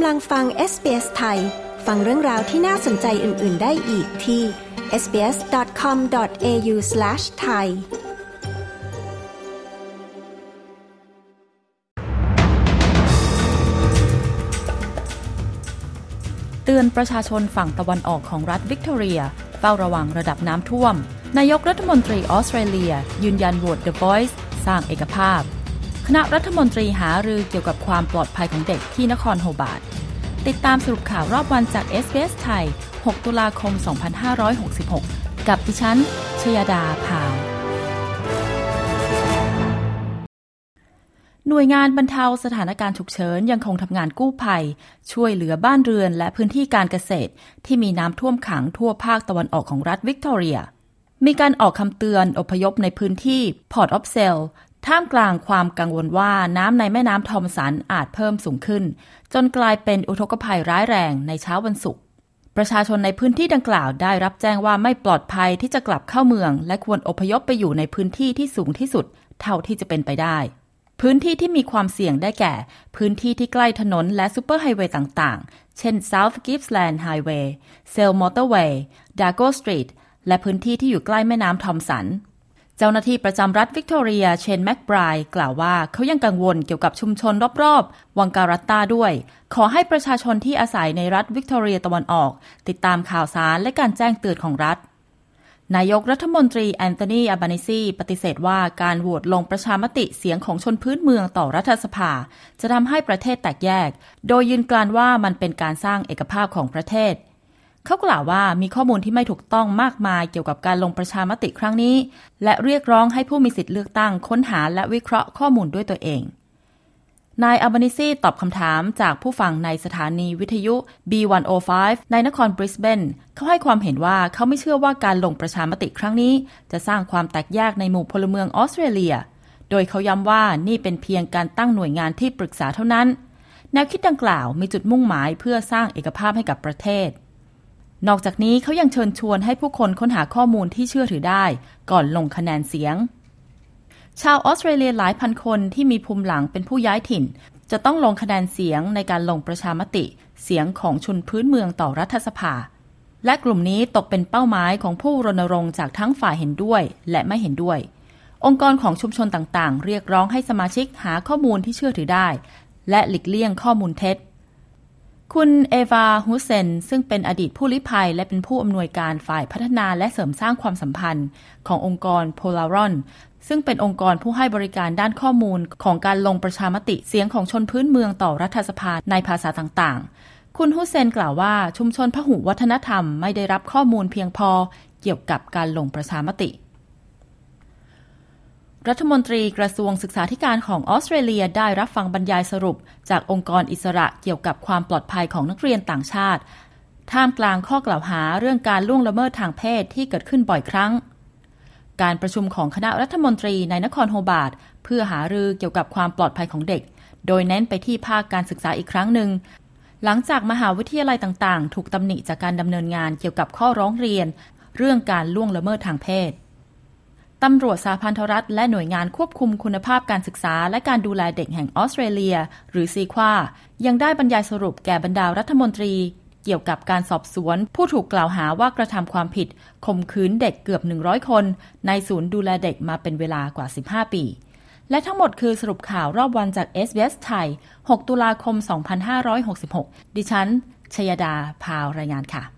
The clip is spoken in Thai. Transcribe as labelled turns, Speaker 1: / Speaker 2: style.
Speaker 1: กำลังฟัง SBS ไทย ฟังเรื่องราวที่น่าสนใจอื่น ๆ ได้อีกที่ sbs.com.au/thai
Speaker 2: เตือนประชาชนฝั่งตะวันออกของรัฐวิกตอเรีย เฝ้าระวังระดับน้ำท่วม นายกรัฐมนตรีออสเตรเลีย ยืนยันโหวต The Voice สร้างเอกภาพคณะรัฐมนตรีหารือเกี่ยวกับความปลอดภัยของเด็กที่นครโฮบาร์ต ติดตามสรุปข่าวรอบวันจาก SBS ไทย 6 ตุลาคม 2566 กับดิฉัน ชยดาพาว หน่วยงานบรรเทาสถานการณ์ฉุกเฉินยังคงทำงานกู้ภัย ช่วยเหลือบ้านเรือนและพื้นที่การเกษตร ที่มีน้ำท่วมขังทั่วภาคตะวันออกของรัฐวิกตอเรียมีการออกคำเตือนอพยพในพื้นที่ Port of Sale ท่ามกลางความกังวลว่าน้ำในแม่น้ำทอมสันอาจเพิ่มสูงขึ้น จนกลายเป็นอุทกภัยร้ายแรงในเช้าวันศุกร์ประชาชนในพื้นที่ดังกล่าวได้รับแจ้งว่าไม่ปลอดภัยที่จะกลับเข้าเมือง และควรอพยพไปอยู่ในพื้นที่ที่สูงที่สุด เท่าที่จะเป็นไปได้ พื้นที่ที่มีความเสี่ยงได้แก่ พื้นที่ที่ใกล้ถนนและซูเปอร์ไฮเวย์ต่างๆ เช่น South Gippsland Highway, Sale Motorway, Dargo Street และพื้นที่ที่อยู่ใกล้แม่น้ำทอมสัน เจ้าหน้าที่ประจำรัฐวิกตอเรียเชนแม็กไบรกล่าวว่าเขายังกังวลเกี่ยวกับชุมชนรอบๆ วังการัตตาด้วย ขอให้ประชาชนที่อาศัยในรัฐวิกตอเรียตะวันออก ติดตามข่าวสารและการแจ้งเตือนของรัฐ นายกรัฐมนตรีแอนโทนีอัลบานีซีปฏิเสธว่าการโหวตลงประชามติเสียงของชนพื้นเมืองต่อรัฐสภา จะทำให้ประเทศแตกแยก โดยยืนกรานว่ามันเป็นการสร้างเอกภาพของประเทศ เขากล่าวว่ามีข้อมูลที่ไม่ถูกต้องมากมายเกี่ยวกับการลงประชามติครั้งนี้ และเรียกร้องให้ผู้มีสิทธิ์เลือกตั้งค้นหาและวิเคราะห์ข้อมูลด้วยตัวเอง นายอัลบานิซีตอบคำถามจากผู้ฟังในสถานีวิทยุ B105 ในนครบริสเบนเขาให้ความเห็นว่าเขาไม่เชื่อว่าการลงประชามติครั้งนี้ จะสร้างความแตกแยกในหมู่พลเมืองออสเตรเลีย โดยเขาย้ำว่านี่เป็นเพียงการตั้งหน่วยงานที่ปรึกษาเท่านั้น แนวคิดดังกล่าวมีจุดมุ่งหมายเพื่อสร้างเอกภาพให้กับประเทศ นอกจากนี้เขายังเชิญชวนให้ผู้คนค้นหาข้อมูลที่เชื่อถือได้ ก่อนลงคะแนนเสียง ชาวออสเตรเลียหลายพันคนที่มีภูมิหลังเป็นผู้ย้ายถิ่น จะต้องลงคะแนนเสียงในการลงประชามติ เสียงของชนพื้นเมืองต่อรัฐสภา และกลุ่มนี้ตกเป็นเป้าหมายของผู้รณรงค์จากทั้งฝ่ายเห็นด้วยและไม่เห็นด้วย องค์กรของชุมชนต่างๆ เรียกร้องให้สมาชิกหาข้อมูลที่เชื่อถือได้ และหลีกเลี่ยงข้อมูลเท็จ คุณเอวาฮุเซน ซึ่งเป็นอดีตผู้ลี้ภัย และเป็นผู้อำนวยการฝ่ายพัฒนาและเสริมสร้างความสัมพันธ์ ขององค์กรโพลารอนซึ่งเป็นองค์กรผู้ให้บริการด้านข้อมูลของการลงประชามติเสียงของชนพื้นเมืองต่อรัฐสภาในภาษาต่างๆ คุณฮุเซนกล่าวว่าชุมชนพหุวัฒนธรรมไม่ได้รับข้อมูลเพียงพอเกี่ยวกับการลงประชามติ รัฐมนตรีกระทรวงศึกษาธิการของออสเตรเลียได้รับฟังบรรยายสรุป จากองค์กรอิสระเกี่ยวกับความปลอดภัยของนักเรียนต่างชาติ ท่ามกลางข้อกล่าวหาเรื่องการล่วงละเมิดทางเพศที่เกิดขึ้นบ่อยครั้ง การประชุมของคณะรัฐมนตรีในนครโฮบาร์ตเพื่อหารือเกี่ยวกับความปลอดภัยของเด็ก โดยเน้นไปที่ภาคการศึกษาอีกครั้งหนึ่งหลังจากมหาวิทยาลัยต่าง ๆ ถูกตำหนิจากการดำเนินงานเกี่ยวกับข้อร้องเรียน เรื่องการล่วงละเมิดทางเพศ ตำรวจสาพันธรัฐและหน่วยงานควบคุมคุณภาพการศึกษา และการดูแลเด็กแห่งออสเตรเลีย หรือซีควายังได้บรรยายสรุปแก่บรรดารัฐมนตรี เกี่ยวกับการสอบสวน ผู้ถูกกล่าวหาว่ากระทำความผิดข่มขืนเด็กเกือบ 100 คน ในศูนย์ดูแลเด็กมาเป็นเวลากว่า 15 ปี และทั้งหมดคือสรุปข่าวรอบวันจาก SBS ไทย 6 ตุลาคม 2566 ดิฉันชยดาพาวรายงานค่ะ